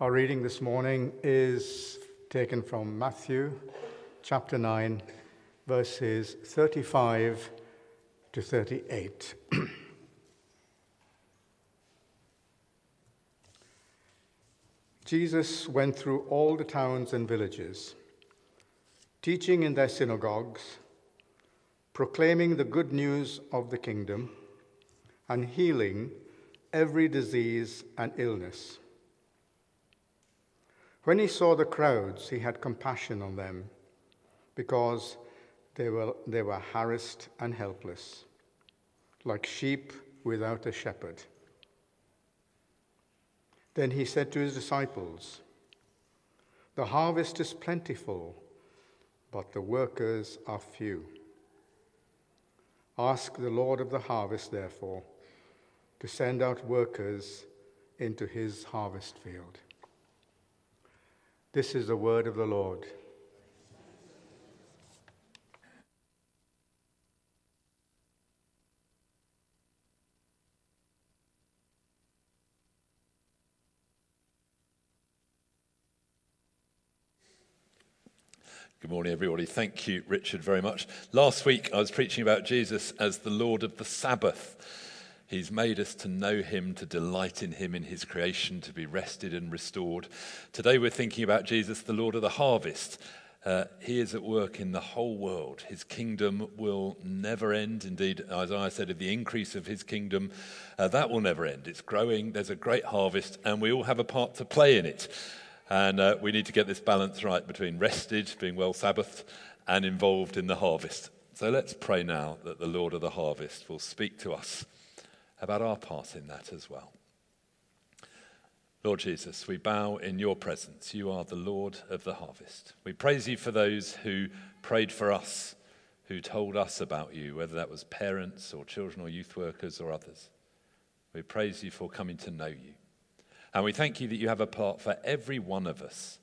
Our reading this morning is taken from Matthew chapter 9, verses 35 to 38. Jesus went through all the towns and villages, teaching in their synagogues, proclaiming the good news of the kingdom, and healing every disease and illness. When he saw the crowds, he had compassion on them because they were, they were harassed and helpless, like sheep without a shepherd. Then he said to his disciples, The harvest is plentiful, but the workers are few. Ask the Lord of the harvest, therefore, to send out workers into his harvest field. This is the word of the Lord. Good morning, everybody. Thank you, Richard, very much. Last week, I was preaching about Jesus as the Lord of the Sabbath. He's made us to know him, to delight in him, in his creation, to be rested and restored. Today, we're thinking about Jesus, the Lord of the harvest. Uh, he is at work in the whole world. His kingdom will never end. Indeed, Isaiah said of the increase of his kingdom, uh, that will never end. It's growing, there's a great harvest, and we all have a part to play in it. And uh, we need to get this balance right between rested, being well Sabbath, and involved in the harvest. So let's pray now that the Lord of the harvest will speak to us about our part in that as well. Lord Jesus, we bow in your presence. You are the Lord of the harvest. We praise you for those who prayed for us, who told us about you, whether that was parents or children or youth workers or others. We praise you for coming to know you. And we thank you that you have a part for every one of us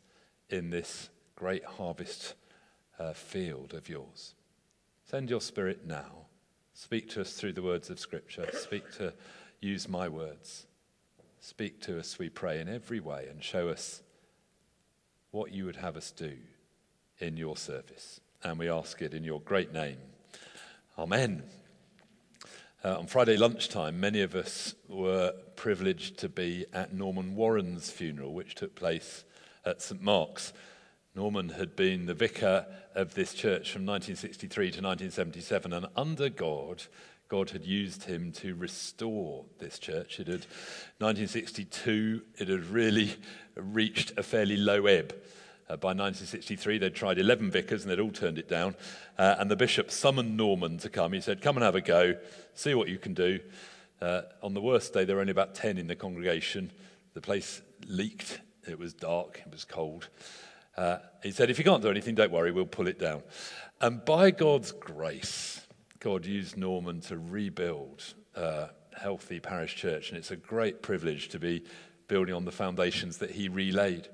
in this great harvest uh, field of yours. Send your spirit now. Speak to us through the words of Scripture. Speak to, use my words. Speak to us, we pray, in every way and show us what you would have us do in your service. And we ask it in your great name. Amen. Uh, on Friday lunchtime, many of us were privileged to be at Norman Warren's funeral, which took place at St. Mark's. Norman had been the vicar of this church from 1963 to 1977, and under God, God had used him to restore this church. It had 1962, it had really reached a fairly low ebb. Uh, by 1963, they'd tried 11 vicars and they'd all turned it down. Uh, and the bishop summoned Norman to come. He said, Come and have a go, see what you can do. Uh, on the worst day, there were only about 10 in the congregation. The place leaked. It was dark. It was cold. Uh, he said, If you can't do anything, don't worry, we'll pull it down. And by God's grace, God used Norman to rebuild a healthy parish church. And it's a great privilege to be building on the foundations that he relaid.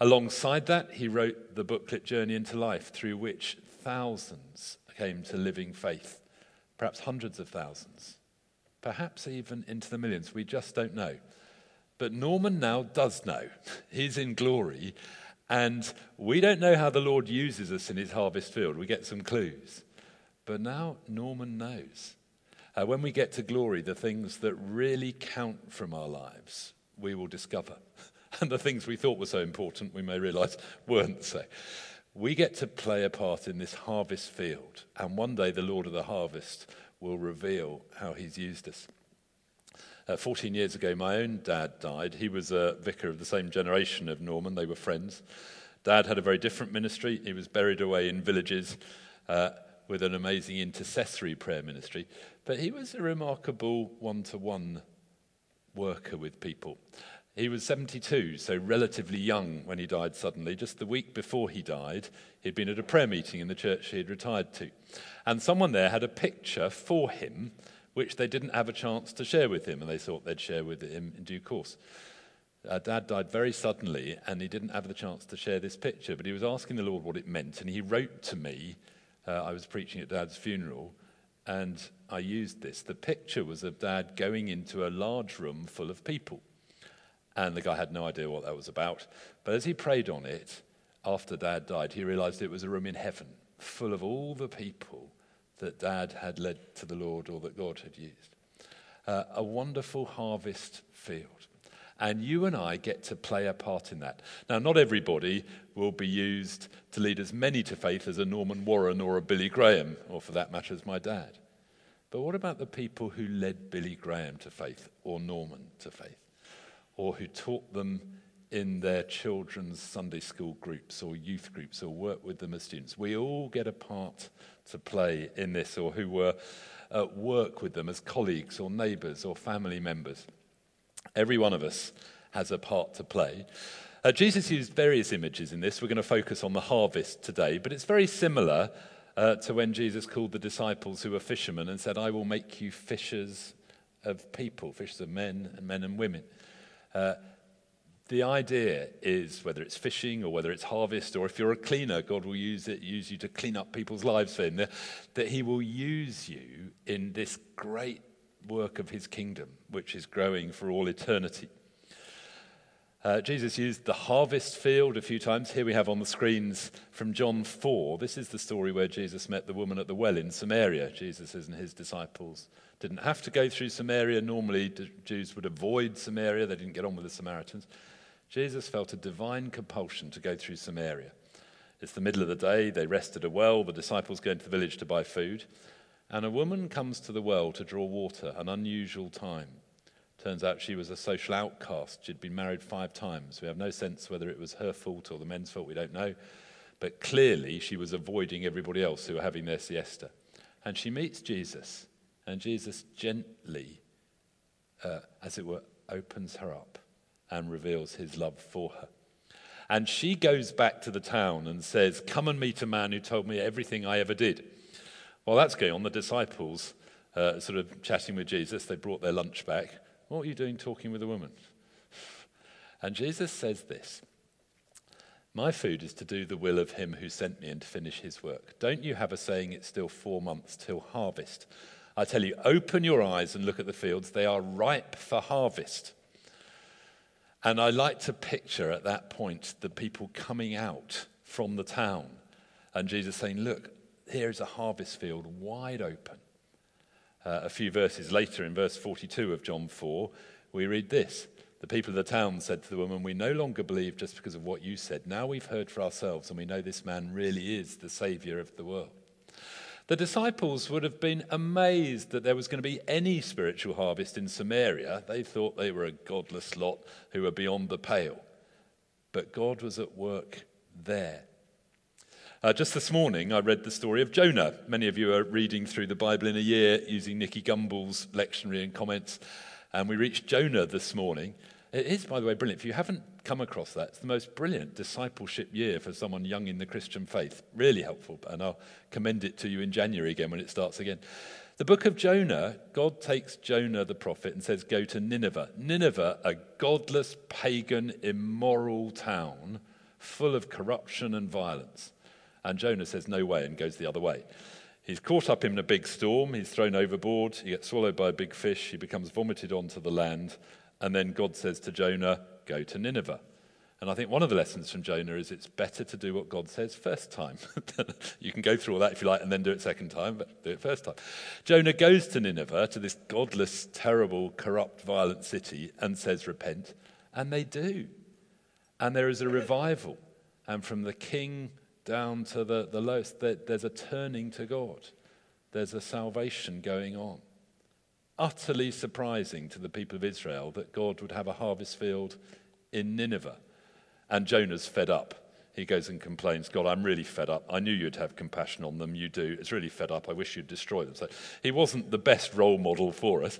Alongside that, he wrote the booklet Journey into Life, through which thousands came to living faith, perhaps hundreds of thousands, perhaps even into the millions. We just don't know. But Norman now does know. He's in glory, and we don't know how the Lord uses us in his harvest field. We get some clues. But now Norman knows. Uh, when we get to glory, the things that really count from our lives, we will discover. And the things we thought were so important, we may realize weren't so. We get to play a part in this harvest field, and one day the Lord of the harvest will reveal how he's used us. Uh, 14 years ago, my own dad died. He was a vicar of the same generation of Norman, they were friends. Dad had a very different ministry. He was buried away in villages uh, with an amazing intercessory prayer ministry, but he was a remarkable one to one worker with people. He was 72, so relatively young when he died suddenly. Just the week before he died, he'd been at a prayer meeting in the church he had retired to. And someone there had a picture for him, which they didn't have a chance to share with him, and they thought they'd share with him in due course. Uh, Dad died very suddenly, and he didn't have the chance to share this picture, but he was asking the Lord what it meant, and he wrote to me. Uh, I was preaching at Dad's funeral, and I used this. The picture was of Dad going into a large room full of people And the guy had no idea what that was about. But as he prayed on it, after dad died, he realized it was a room in heaven full of all the people that dad had led to the Lord or that God had used. Uh, a wonderful harvest field. And you and I get to play a part in that. Now, not everybody will be used to lead as many to faith as a Norman Warren or a Billy Graham, or for that matter, as my dad. But what about the people who led Billy Graham to faith or Norman to faith, or who taught them in their children's Sunday school groups or youth groups or work with them as students? We all get a part to play in this, or who were at work with them as colleagues or neighbours or family members. Every one of us has a part to play. Uh, Jesus used various images in this. We're going to focus on the harvest today, but it's very similar uh, to when Jesus called the disciples who were fishermen and said, I will make you fishers of people, fishers of men and men and women. Uh, the idea is whether it's fishing or whether it's harvest, or if you're a cleaner, God will use it, use you to clean up people's lives for Him, that, that He will use you in this great work of His kingdom, which is growing for all eternity. Uh, Jesus used the harvest field a few times. Here we have on the screens from John 4. This is the story where Jesus met the woman at the well in Samaria. Jesus and his disciples didn't have to go through Samaria. Normally, Jews would avoid Samaria, they didn't get on with the Samaritans. Jesus felt a divine compulsion to go through Samaria. It's the middle of the day, they rest at a well, the disciples go into the village to buy food, and a woman comes to the well to draw water, an unusual time. Turns out she was a social outcast. She'd been married five times. We have no sense whether it was her fault or the men's fault, we don't know. But clearly, she was avoiding everybody else who were having their siesta. And she meets Jesus, and Jesus gently, uh, as it were, opens her up and reveals his love for her. And she goes back to the town and says, Come and meet a man who told me everything I ever did. While that's going on, the disciples, uh, sort of chatting with Jesus, they brought their lunch back. What are you doing talking with a woman? And Jesus says this My food is to do the will of him who sent me and to finish his work. Don't you have a saying, it's still four months till harvest? I tell you, open your eyes and look at the fields. They are ripe for harvest. And I like to picture at that point the people coming out from the town and Jesus saying, Look, here's a harvest field wide open. Uh, a few verses later, in verse 42 of John 4, we read this The people of the town said to the woman, We no longer believe just because of what you said. Now we've heard for ourselves, and we know this man really is the Savior of the world. The disciples would have been amazed that there was going to be any spiritual harvest in Samaria. They thought they were a godless lot who were beyond the pale. But God was at work there. Uh, just this morning, I read the story of Jonah. Many of you are reading through the Bible in a year using Nicky Gumbel's lectionary and comments. And we reached Jonah this morning. It is, by the way, brilliant. If you haven't come across that, it's the most brilliant discipleship year for someone young in the Christian faith. Really helpful. And I'll commend it to you in January again when it starts again. The book of Jonah, God takes Jonah the prophet and says, Go to Nineveh. Nineveh, a godless, pagan, immoral town full of corruption and violence. And Jonah says, No way, and goes the other way. He's caught up in a big storm. He's thrown overboard. He gets swallowed by a big fish. He becomes vomited onto the land. And then God says to Jonah, Go to Nineveh. And I think one of the lessons from Jonah is it's better to do what God says first time. you can go through all that if you like and then do it second time, but do it first time. Jonah goes to Nineveh, to this godless, terrible, corrupt, violent city, and says, Repent. And they do. And there is a revival. And from the king down to the, the lowest, there's a turning to God, there's a salvation going on utterly surprising to the people of Israel that God would have a harvest field in Nineveh. And Jonah's fed up. He goes and complains, God, I'm really fed up. I knew you'd have compassion on them. You do. It's really fed up. I wish you'd destroy them. So he wasn't the best role model for us,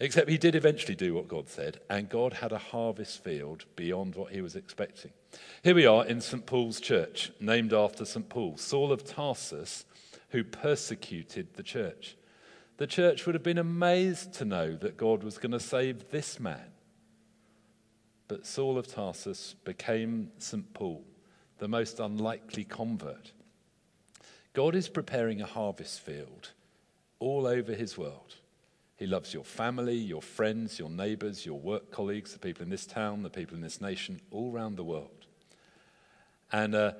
except he did eventually do what God said, and God had a harvest field beyond what he was expecting. Here we are in St. Paul's church, named after St. Paul, Saul of Tarsus, who persecuted the church the church would have been amazed to know that God was going to save this man. But Saul of Tarsus became St. Paul, the most unlikely convert. God is preparing a harvest field all over his world. He loves your family, your friends, your neighbors, your work colleagues, the people in this town, the people in this nation, all around the world. And uh,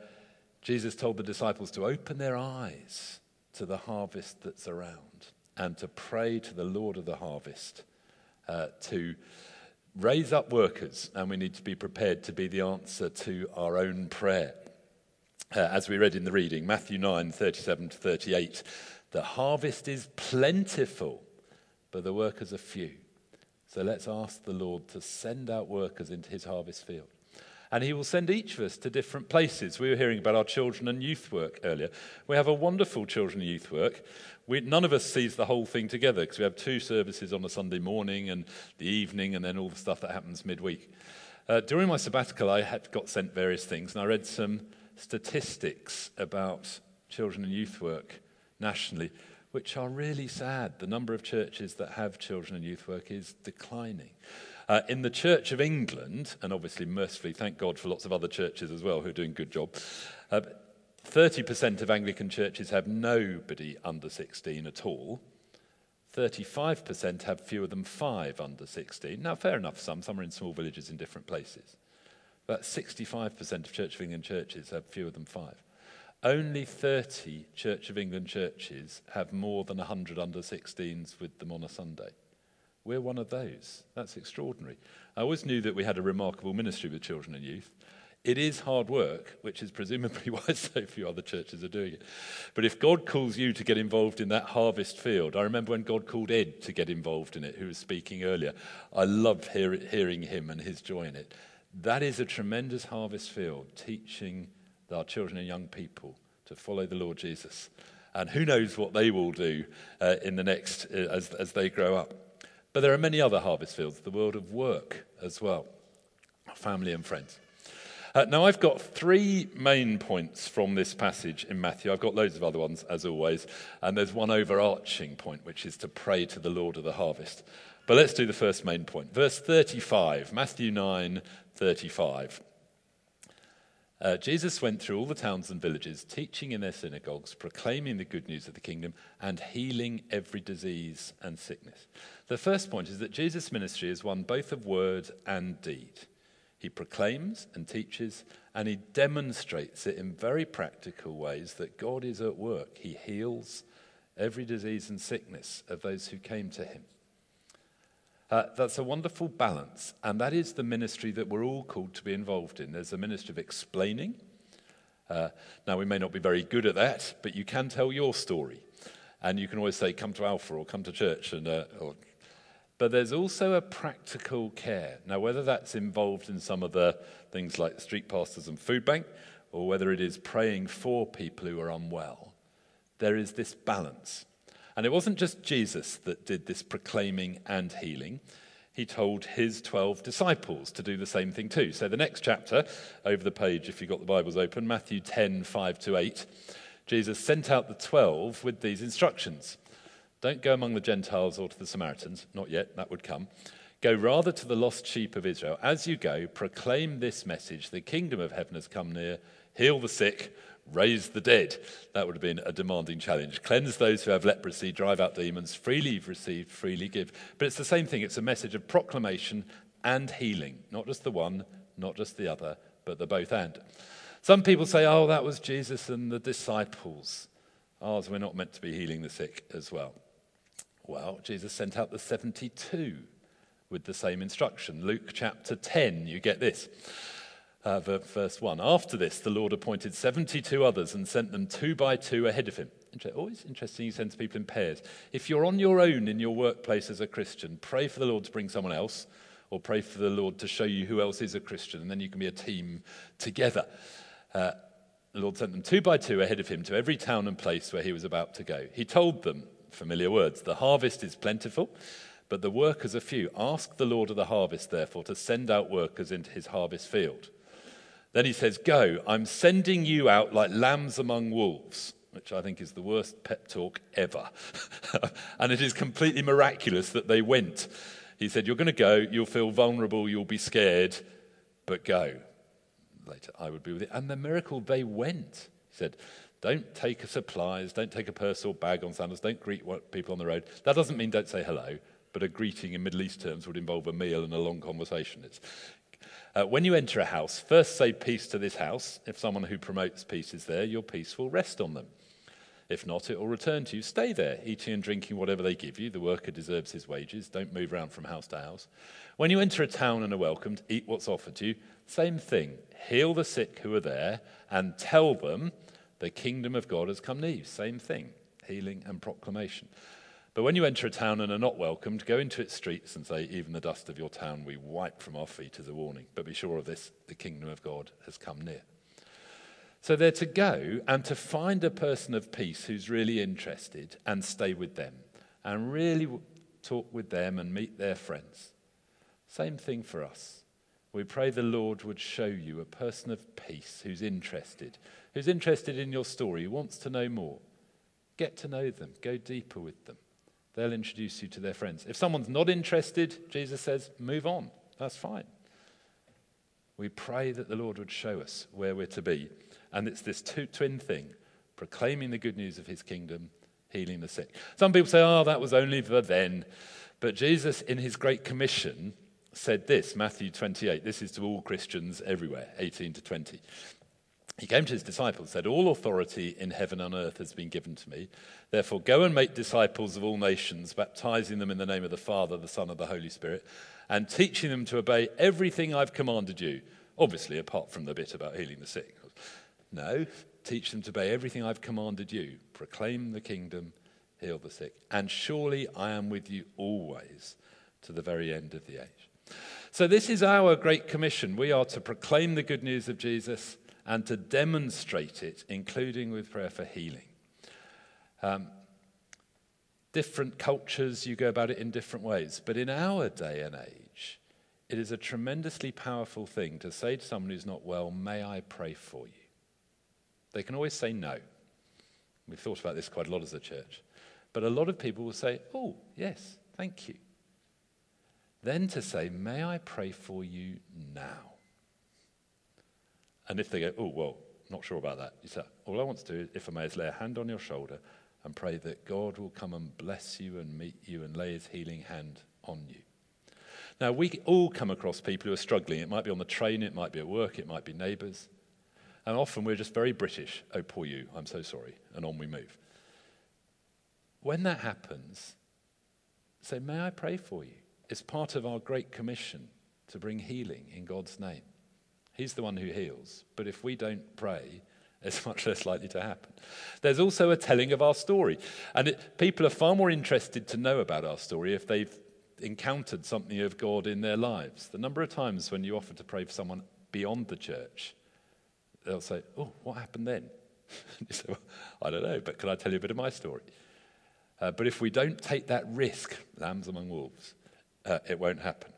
Jesus told the disciples to open their eyes to the harvest that's around and to pray to the Lord of the harvest uh, to raise up workers, and we need to be prepared to be the answer to our own prayer. Uh, as we read in the reading, Matthew 9 37 to 38, the harvest is plentiful, but the workers are few. So let's ask the Lord to send out workers into his harvest field. And he will send each of us to different places. We were hearing about our children and youth work earlier. We have a wonderful children and youth work. We, none of us sees the whole thing together because we have two services on a Sunday morning and the evening and then all the stuff that happens midweek. Uh, during my sabbatical, I had got sent various things, and I read some statistics about children and youth work nationally, which are really sad. The number of churches that have children and youth work is declining. Uh, in the Church of England, and obviously mercifully, thank God for lots of other churches as well who are doing a good job, uh, 30% of Anglican churches have nobody under 16 at all. 35% have fewer than five under 16. Now, fair enough, some. Some are in small villages in different places. But 65% of Church of England churches have fewer than five. Only 30 Church of England churches have more than 100 under 16s with them on a Sunday. We're one of those. That's extraordinary. I always knew that we had a remarkable ministry with children and youth. It is hard work, which is presumably why so few other churches are doing it. But if God calls you to get involved in that harvest field, I remember when God called Ed to get involved in it, who was speaking earlier. I loved hear, hearing him and his joy in it. That is a tremendous harvest field, teaching our children and young people to follow the Lord Jesus. And who knows what they will do uh, in the next, uh, as, as they grow up. But there are many other harvest fields, the world of work as well, family and friends. Uh, now, I've got three main points from this passage in Matthew. I've got loads of other ones, as always. And there's one overarching point, which is to pray to the Lord of the harvest. But let's do the first main point. Verse 35, Matthew 9 35. Uh, Jesus went through all the towns and villages, teaching in their synagogues, proclaiming the good news of the kingdom, and healing every disease and sickness. The first point is that Jesus' ministry is one both of word and deed. He proclaims and teaches, and he demonstrates it in very practical ways that God is at work. He heals every disease and sickness of those who came to him. Uh, that's a wonderful balance, and that is the ministry that we're all called to be involved in. There's a ministry of explaining. Uh, now, we may not be very good at that, but you can tell your story. And you can always say, come to Alpha or come to church. And, uh, or... But there's also a practical care. Now, whether that's involved in some of the things like street pastors and food bank, or whether it is praying for people who are unwell, there is this balance. And it wasn't just Jesus that did this proclaiming and healing. He told his 12 disciples to do the same thing too. So, the next chapter, over the page, if you've got the Bibles open, Matthew 10 5 to 8, Jesus sent out the 12 with these instructions Don't go among the Gentiles or to the Samaritans, not yet, that would come. Go rather to the lost sheep of Israel. As you go, proclaim this message the kingdom of heaven has come near, heal the sick raise the dead. That would have been a demanding challenge. Cleanse those who have leprosy, drive out demons, freely you've received, freely give. But it's the same thing. It's a message of proclamation and healing, not just the one, not just the other, but the both and. Some people say, oh, that was Jesus and the disciples. Ours, we're not meant to be healing the sick as well. Well, Jesus sent out the 72 with the same instruction. Luke chapter 10, you get this uh, verse 1. After this, the Lord appointed 72 others and sent them two by two ahead of him. Always interesting, he sends people in pairs. If you're on your own in your workplace as a Christian, pray for the Lord to bring someone else, or pray for the Lord to show you who else is a Christian, and then you can be a team together. Uh, the Lord sent them two by two ahead of him to every town and place where he was about to go. He told them, familiar words, the harvest is plentiful, but the workers are few. Ask the Lord of the harvest, therefore, to send out workers into his harvest field. Then he says, Go, I'm sending you out like lambs among wolves, which I think is the worst pep talk ever. and it is completely miraculous that they went. He said, You're going to go, you'll feel vulnerable, you'll be scared, but go. Later, I would be with you. And the miracle, they went. He said, Don't take supplies, don't take a purse or bag on sandals, don't greet people on the road. That doesn't mean don't say hello, but a greeting in Middle East terms would involve a meal and a long conversation. It's, uh, when you enter a house, first say peace to this house. If someone who promotes peace is there, your peace will rest on them. If not, it will return to you. Stay there, eating and drinking whatever they give you. The worker deserves his wages. Don't move around from house to house. When you enter a town and are welcomed, eat what's offered to you. Same thing. Heal the sick who are there and tell them the kingdom of God has come near you. Same thing. Healing and proclamation. But when you enter a town and are not welcomed, go into its streets and say, Even the dust of your town we wipe from our feet as a warning. But be sure of this the kingdom of God has come near. So they're to go and to find a person of peace who's really interested and stay with them and really talk with them and meet their friends. Same thing for us. We pray the Lord would show you a person of peace who's interested, who's interested in your story, wants to know more. Get to know them, go deeper with them. They'll introduce you to their friends. If someone's not interested, Jesus says, move on. That's fine. We pray that the Lord would show us where we're to be. And it's this two, twin thing proclaiming the good news of his kingdom, healing the sick. Some people say, oh, that was only for then. But Jesus, in his Great Commission, said this Matthew 28. This is to all Christians everywhere, 18 to 20. He came to his disciples said, All authority in heaven and earth has been given to me. Therefore, go and make disciples of all nations, baptizing them in the name of the Father, the Son, and the Holy Spirit, and teaching them to obey everything I've commanded you. Obviously, apart from the bit about healing the sick. No, teach them to obey everything I've commanded you. Proclaim the kingdom, heal the sick. And surely I am with you always to the very end of the age. So, this is our great commission. We are to proclaim the good news of Jesus and to demonstrate it, including with prayer for healing. Um, different cultures, you go about it in different ways. But in our day and age, it is a tremendously powerful thing to say to someone who's not well, May I pray for you? They can always say no. We've thought about this quite a lot as a church. But a lot of people will say, Oh, yes, thank you. Then to say, May I pray for you now? And if they go, oh, well, not sure about that, you say, all I want to do, if I may, is lay a hand on your shoulder and pray that God will come and bless you and meet you and lay his healing hand on you. Now, we all come across people who are struggling. It might be on the train, it might be at work, it might be neighbours. And often we're just very British. Oh, poor you, I'm so sorry. And on we move. When that happens, say, May I pray for you? It's part of our great commission to bring healing in God's name. He's the one who heals. But if we don't pray, it's much less likely to happen. There's also a telling of our story. And it, people are far more interested to know about our story if they've encountered something of God in their lives. The number of times when you offer to pray for someone beyond the church, they'll say, Oh, what happened then? you say, well, I don't know, but can I tell you a bit of my story? Uh, but if we don't take that risk, lambs among wolves, uh, it won't happen.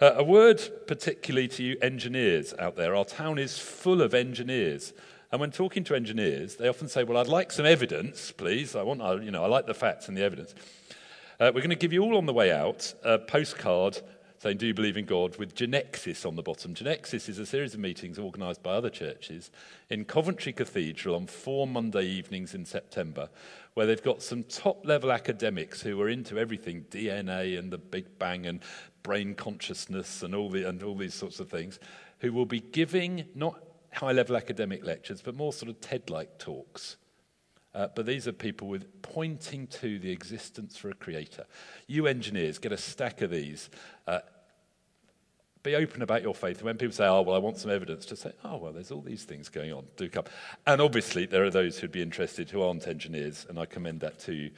Uh, a word particularly to you engineers out there. Our town is full of engineers. And when talking to engineers, they often say, Well, I'd like some evidence, please. I want, you know, I like the facts and the evidence. Uh, we're going to give you all on the way out a postcard saying, Do you believe in God? with Genexus on the bottom. Genexus is a series of meetings organised by other churches in Coventry Cathedral on four Monday evenings in September, where they've got some top level academics who are into everything DNA and the Big Bang and brain consciousness and all, the, and all these sorts of things, who will be giving not high level academic lectures, but more sort of TED like talks. Uh, but these are people with pointing to the existence for a creator. You engineers get a stack of these. Uh, be open about your faith. When people say, oh, well, I want some evidence, just say, oh, well, there's all these things going on. Do come. And obviously, there are those who'd be interested who aren't engineers, and I commend that to you.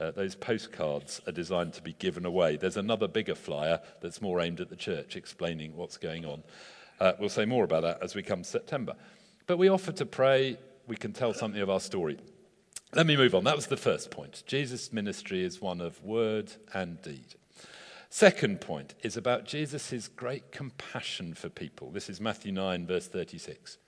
Uh, those postcards are designed to be given away. There's another bigger flyer that's more aimed at the church, explaining what's going on. Uh, we'll say more about that as we come September. But we offer to pray, we can tell something of our story. Let me move on. That was the first point. Jesus' ministry is one of word and deed. Second point is about Jesus' great compassion for people. This is Matthew 9, verse 36.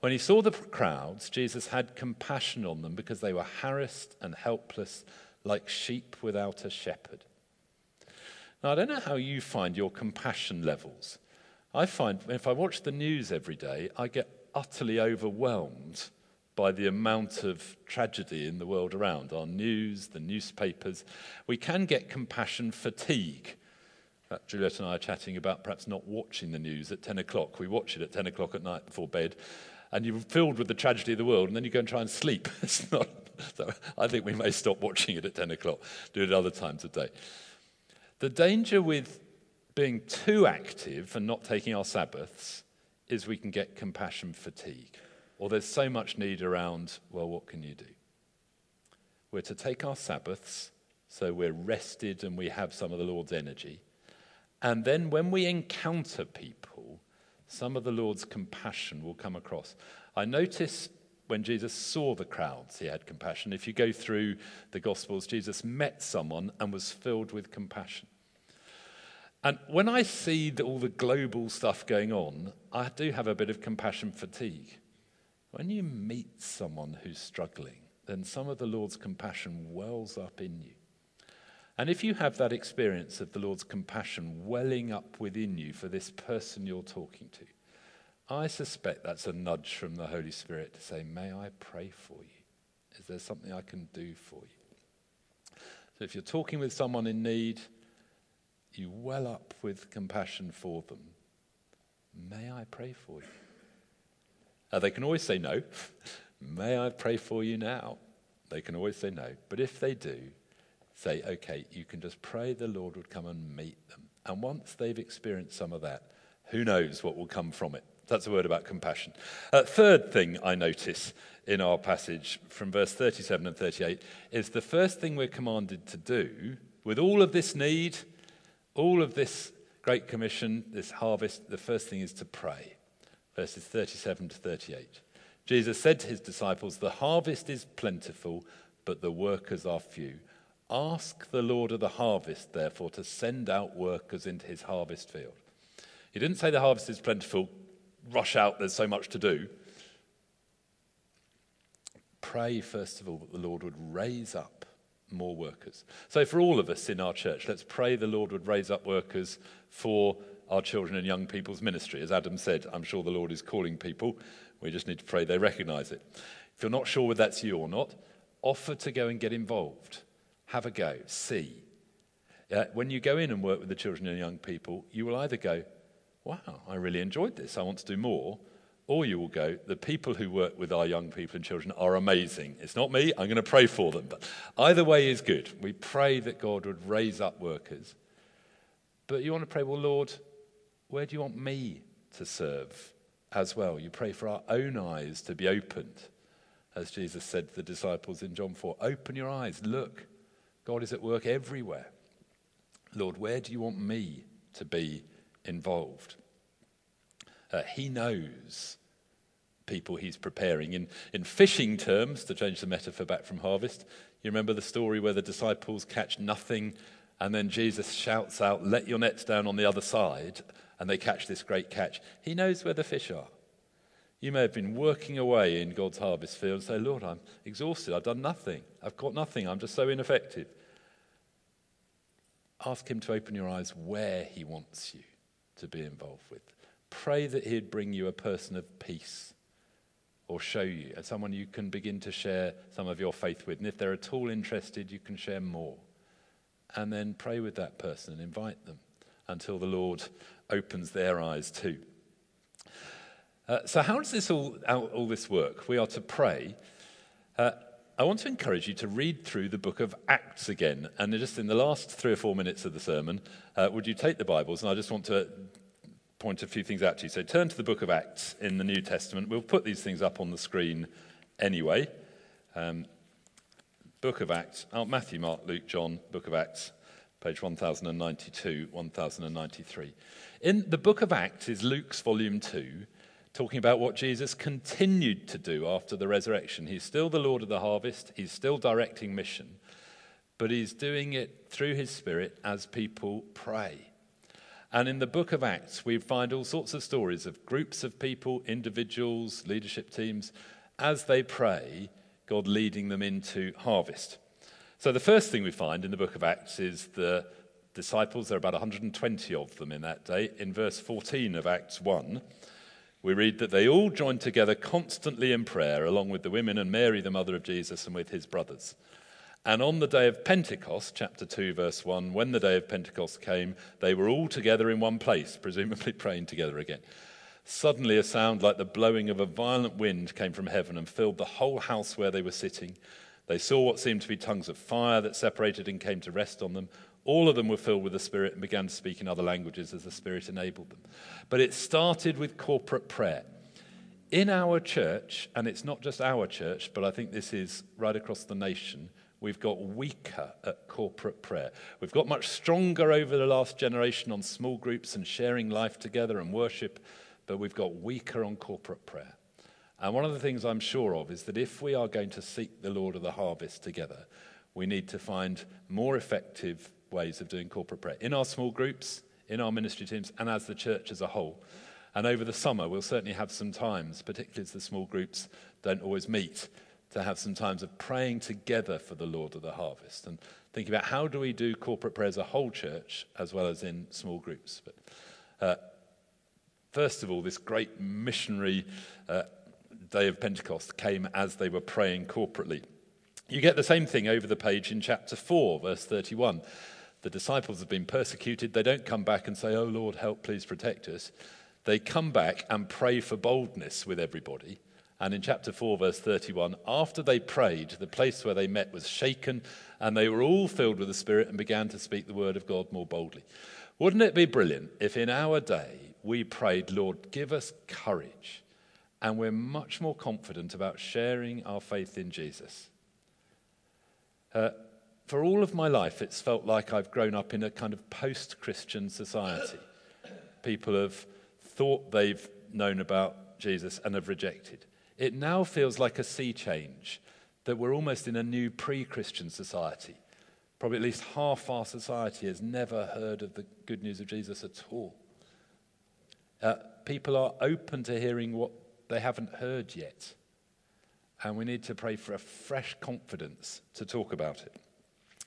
When he saw the crowds, Jesus had compassion on them because they were harassed and helpless like sheep without a shepherd. Now, I don't know how you find your compassion levels. I find if I watch the news every day, I get utterly overwhelmed by the amount of tragedy in the world around, our news, the newspapers. We can get compassion fatigue. Fact, Juliet and I are chatting about perhaps not watching the news at 10 o'clock. We watch it at 10 o'clock at night before bed, and you're filled with the tragedy of the world, and then you go and try and sleep. it's not, so I think we may stop watching it at 10 o'clock, do it other times of day. The danger with being too active and not taking our Sabbaths is we can get compassion fatigue. Or there's so much need around, well, what can you do? We're to take our Sabbaths so we're rested and we have some of the Lord's energy. And then when we encounter people, some of the Lord's compassion will come across. I notice when Jesus saw the crowds, he had compassion. If you go through the Gospels, Jesus met someone and was filled with compassion. And when I see all the global stuff going on, I do have a bit of compassion fatigue. When you meet someone who's struggling, then some of the Lord's compassion wells up in you. And if you have that experience of the Lord's compassion welling up within you for this person you're talking to, I suspect that's a nudge from the Holy Spirit to say, May I pray for you? Is there something I can do for you? So if you're talking with someone in need, you well up with compassion for them. May I pray for you? They can always say no. May I pray for you now? They can always say no. But if they do, say, okay, you can just pray the Lord would come and meet them. And once they've experienced some of that, who knows what will come from it? That's a word about compassion. Uh, third thing I notice in our passage from verse 37 and 38 is the first thing we're commanded to do with all of this need all of this Great Commission, this harvest, the first thing is to pray. Verses 37 to 38. Jesus said to his disciples, The harvest is plentiful, but the workers are few. Ask the Lord of the harvest, therefore, to send out workers into his harvest field. He didn't say the harvest is plentiful, rush out, there's so much to do. Pray, first of all, that the Lord would raise up more workers. So, for all of us in our church, let's pray the Lord would raise up workers for our children and young people's ministry. As Adam said, I'm sure the Lord is calling people. We just need to pray they recognize it. If you're not sure whether that's you or not, offer to go and get involved. Have a go, see. Uh, when you go in and work with the children and young people, you will either go, Wow, I really enjoyed this, I want to do more, or you will go, the people who work with our young people and children are amazing. It's not me, I'm going to pray for them. But either way is good. We pray that God would raise up workers. But you want to pray, well, Lord, where do you want me to serve as well? You pray for our own eyes to be opened. As Jesus said to the disciples in John 4 Open your eyes, look, God is at work everywhere. Lord, where do you want me to be involved? Uh, he knows people he's preparing. In, in fishing terms, to change the metaphor back from harvest, you remember the story where the disciples catch nothing, and then Jesus shouts out, Let your nets down on the other side, and they catch this great catch. He knows where the fish are. You may have been working away in God's harvest field and say, Lord, I'm exhausted. I've done nothing. I've got nothing. I'm just so ineffective. Ask Him to open your eyes where He wants you to be involved with. Pray that He'd bring you a person of peace or show you, as someone you can begin to share some of your faith with. And if they're at all interested, you can share more. And then pray with that person and invite them until the Lord opens their eyes too. Uh, so, how does this all, all this work? We are to pray. Uh, I want to encourage you to read through the book of Acts again. And just in the last three or four minutes of the sermon, uh, would you take the Bibles? And I just want to point a few things out to you. So turn to the book of Acts in the New Testament. We'll put these things up on the screen anyway. Um, book of Acts, oh, Matthew, Mark, Luke, John, book of Acts, page 1092, 1093. In the book of Acts is Luke's volume 2, talking about what Jesus continued to do after the resurrection. He's still the Lord of the harvest, he's still directing mission, but he's doing it through his Spirit as people pray. And in the book of Acts, we find all sorts of stories of groups of people, individuals, leadership teams, as they pray, God leading them into harvest. So the first thing we find in the book of Acts is the disciples, there are about 120 of them in that day. In verse 14 of Acts 1, we read that they all joined together constantly in prayer, along with the women and Mary, the mother of Jesus, and with his brothers. And on the day of Pentecost, chapter 2, verse 1, when the day of Pentecost came, they were all together in one place, presumably praying together again. Suddenly, a sound like the blowing of a violent wind came from heaven and filled the whole house where they were sitting. They saw what seemed to be tongues of fire that separated and came to rest on them. All of them were filled with the Spirit and began to speak in other languages as the Spirit enabled them. But it started with corporate prayer. In our church, and it's not just our church, but I think this is right across the nation, we've got weaker at corporate prayer. We've got much stronger over the last generation on small groups and sharing life together and worship, but we've got weaker on corporate prayer. And one of the things I'm sure of is that if we are going to seek the Lord of the harvest together, we need to find more effective ways of doing corporate prayer in our small groups, in our ministry teams, and as the church as a whole. And over the summer, we'll certainly have some times, particularly as the small groups don't always meet, to have some times of praying together for the Lord of the harvest and thinking about how do we do corporate prayer as a whole church as well as in small groups. But uh, first of all, this great missionary uh, day of Pentecost came as they were praying corporately. You get the same thing over the page in chapter 4, verse 31. The disciples have been persecuted. They don't come back and say, Oh Lord, help, please protect us. They come back and pray for boldness with everybody. And in chapter 4, verse 31, after they prayed, the place where they met was shaken, and they were all filled with the Spirit and began to speak the word of God more boldly. Wouldn't it be brilliant if in our day we prayed, Lord, give us courage, and we're much more confident about sharing our faith in Jesus? Uh, for all of my life, it's felt like I've grown up in a kind of post Christian society. People have thought they've known about Jesus and have rejected. It now feels like a sea change that we're almost in a new pre Christian society. Probably at least half our society has never heard of the good news of Jesus at all. Uh, people are open to hearing what they haven't heard yet. And we need to pray for a fresh confidence to talk about it.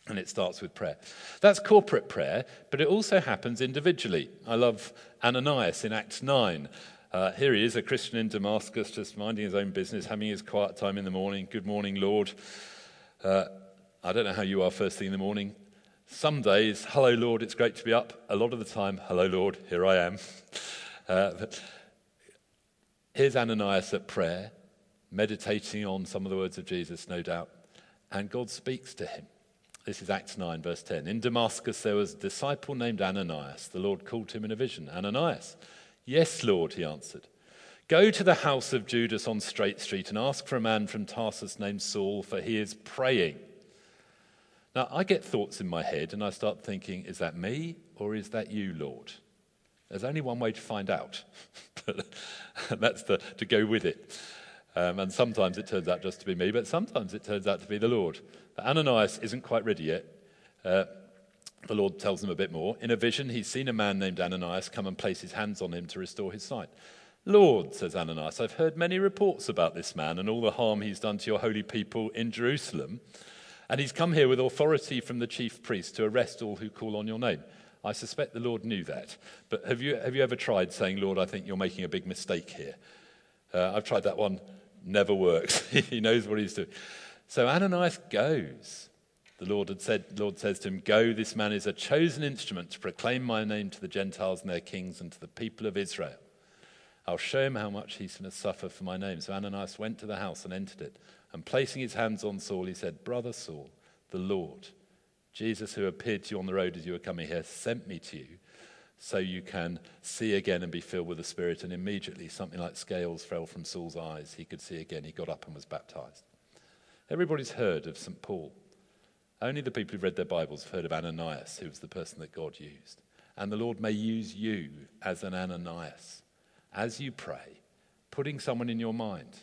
And it starts with prayer. That's corporate prayer, but it also happens individually. I love Ananias in Acts 9. Uh, here he is, a Christian in Damascus, just minding his own business, having his quiet time in the morning. Good morning, Lord. Uh, I don't know how you are first thing in the morning. Some days, hello, Lord, it's great to be up. A lot of the time, hello, Lord, here I am. Uh, here's Ananias at prayer, meditating on some of the words of Jesus, no doubt. And God speaks to him. This is Acts 9, verse 10. In Damascus, there was a disciple named Ananias. The Lord called him in a vision Ananias. Yes, Lord, he answered. Go to the house of Judas on Straight Street and ask for a man from Tarsus named Saul, for he is praying. Now, I get thoughts in my head and I start thinking, is that me or is that you, Lord? There's only one way to find out. That's the, to go with it. Um, and sometimes it turns out just to be me, but sometimes it turns out to be the Lord. But Ananias isn't quite ready yet. Uh, the Lord tells him a bit more. In a vision, he's seen a man named Ananias come and place his hands on him to restore his sight. Lord, says Ananias, I've heard many reports about this man and all the harm he's done to your holy people in Jerusalem. And he's come here with authority from the chief priest to arrest all who call on your name. I suspect the Lord knew that. But have you, have you ever tried saying, Lord, I think you're making a big mistake here? Uh, I've tried that one, never works. he knows what he's doing. So Ananias goes. The Lord had said, Lord says to him, Go, this man is a chosen instrument to proclaim my name to the Gentiles and their kings and to the people of Israel. I'll show him how much he's going to suffer for my name. So Ananias went to the house and entered it. And placing his hands on Saul, he said, Brother Saul, the Lord, Jesus, who appeared to you on the road as you were coming here, sent me to you so you can see again and be filled with the Spirit. And immediately something like scales fell from Saul's eyes. He could see again. He got up and was baptized. Everybody's heard of St. Paul. Only the people who've read their Bibles have heard of Ananias, who was the person that God used. And the Lord may use you as an Ananias as you pray, putting someone in your mind.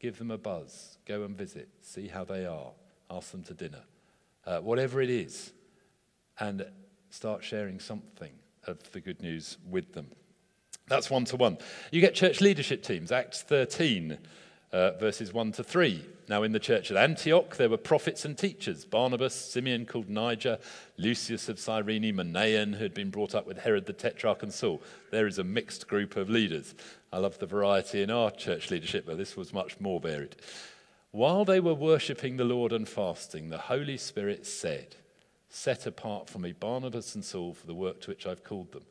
Give them a buzz, go and visit, see how they are, ask them to dinner, uh, whatever it is, and start sharing something of the good news with them. That's one to one. You get church leadership teams, Acts 13. uh, verses 1 to 3. Now, in the church at Antioch, there were prophets and teachers Barnabas, Simeon called Niger, Lucius of Cyrene, Manaen, who had been brought up with Herod the Tetrarch, and Saul. There is a mixed group of leaders. I love the variety in our church leadership, but this was much more varied. While they were worshipping the Lord and fasting, the Holy Spirit said, Set apart for me Barnabas and Saul for the work to which I've called them.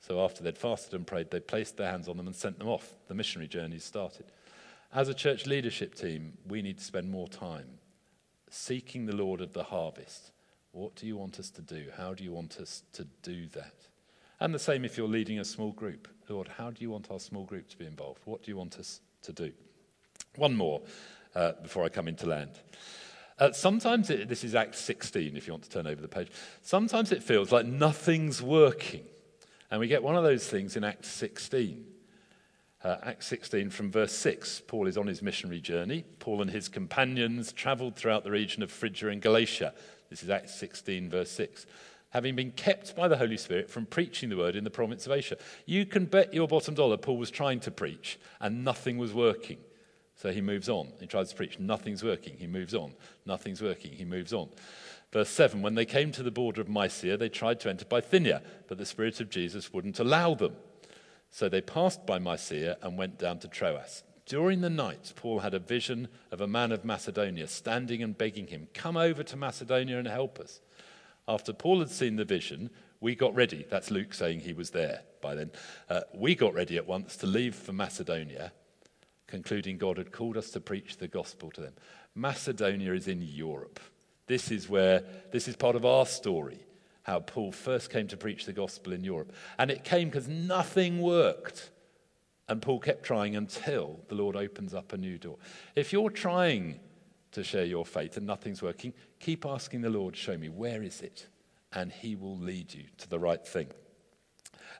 So after they'd fasted and prayed, they placed their hands on them and sent them off. The missionary journey started. As a church leadership team, we need to spend more time seeking the Lord of the harvest. What do you want us to do? How do you want us to do that? And the same if you're leading a small group. Lord, how do you want our small group to be involved? What do you want us to do? One more uh, before I come into land. Uh, sometimes, it, this is Acts 16, if you want to turn over the page. Sometimes it feels like nothing's working. And we get one of those things in Acts 16. Uh, Acts 16 from verse 6. Paul is on his missionary journey. Paul and his companions traveled throughout the region of Phrygia and Galatia. This is Acts 16, verse 6. Having been kept by the Holy Spirit from preaching the word in the province of Asia. You can bet your bottom dollar Paul was trying to preach and nothing was working. So he moves on. He tries to preach. Nothing's working. He moves on. Nothing's working. He moves on. Verse 7 When they came to the border of Mysia, they tried to enter Bithynia, but the Spirit of Jesus wouldn't allow them. So they passed by Mysia and went down to Troas. During the night, Paul had a vision of a man of Macedonia standing and begging him, Come over to Macedonia and help us. After Paul had seen the vision, we got ready. That's Luke saying he was there by then. Uh, we got ready at once to leave for Macedonia, concluding God had called us to preach the gospel to them. Macedonia is in Europe. This is where, this is part of our story how Paul first came to preach the gospel in Europe. And it came because nothing worked. And Paul kept trying until the Lord opens up a new door. If you're trying to share your faith and nothing's working, keep asking the Lord, show me, where is it? And he will lead you to the right thing.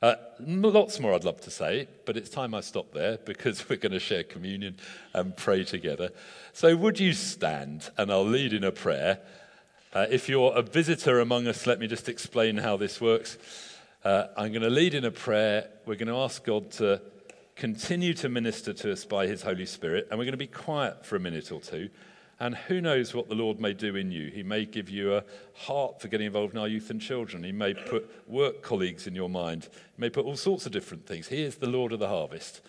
Uh, lots more I'd love to say, but it's time I stop there because we're going to share communion and pray together. So, would you stand and I'll lead in a prayer uh, if you're a visitor among us, let me just explain how this works. Uh, I'm going to lead in a prayer. We're going to ask God to continue to minister to us by His Holy Spirit, and we're going to be quiet for a minute or two. And who knows what the Lord may do in you? He may give you a heart for getting involved in our youth and children. He may put work colleagues in your mind. He may put all sorts of different things. He is the Lord of the harvest,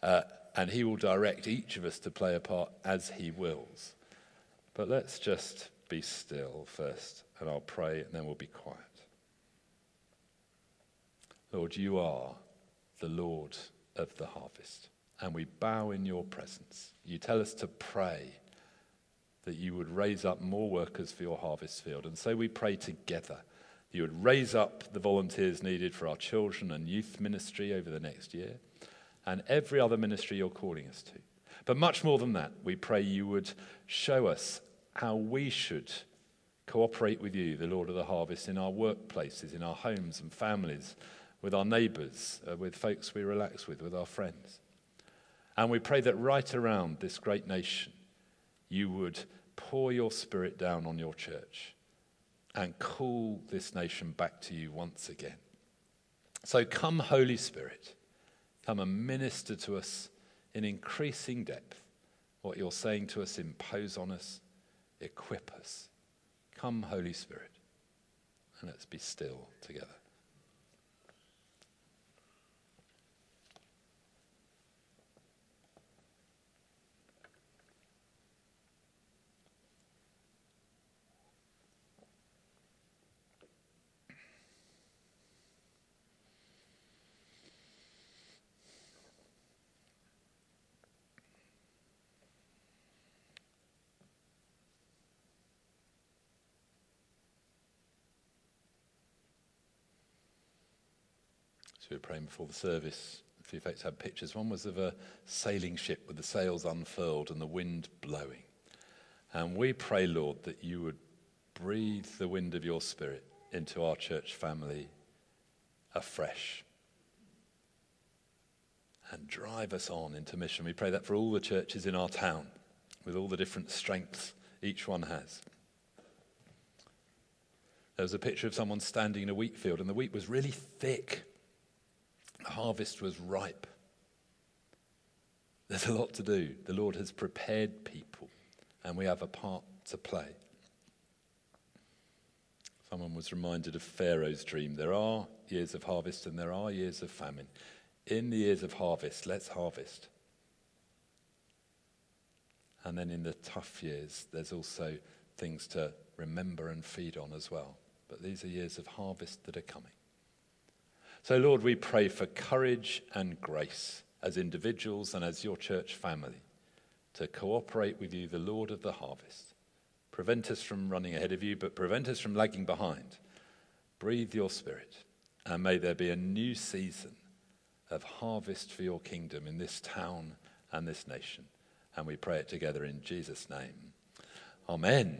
uh, and He will direct each of us to play a part as He wills. But let's just be still first, and I'll pray, and then we'll be quiet. Lord, you are the Lord of the harvest, and we bow in your presence. You tell us to pray that you would raise up more workers for your harvest field. And so we pray together you would raise up the volunteers needed for our children and youth ministry over the next year and every other ministry you're calling us to. But much more than that, we pray you would show us how we should cooperate with you, the Lord of the harvest, in our workplaces, in our homes and families, with our neighbours, uh, with folks we relax with, with our friends. And we pray that right around this great nation, you would pour your spirit down on your church and call this nation back to you once again. So come, Holy Spirit, come and minister to us in increasing depth. What you're saying to us, impose on us equip us. Come, Holy Spirit, and let's be still together. So we were praying before the service. A few folks had pictures. One was of a sailing ship with the sails unfurled and the wind blowing. And we pray, Lord, that you would breathe the wind of your spirit into our church family afresh and drive us on into mission. We pray that for all the churches in our town with all the different strengths each one has. There was a picture of someone standing in a wheat field, and the wheat was really thick harvest was ripe. There's a lot to do. The Lord has prepared people, and we have a part to play. Someone was reminded of Pharaoh's dream. There are years of harvest and there are years of famine. In the years of harvest, let's harvest. And then in the tough years, there's also things to remember and feed on as well. But these are years of harvest that are coming. So, Lord, we pray for courage and grace as individuals and as your church family to cooperate with you, the Lord of the harvest. Prevent us from running ahead of you, but prevent us from lagging behind. Breathe your spirit, and may there be a new season of harvest for your kingdom in this town and this nation. And we pray it together in Jesus' name. Amen.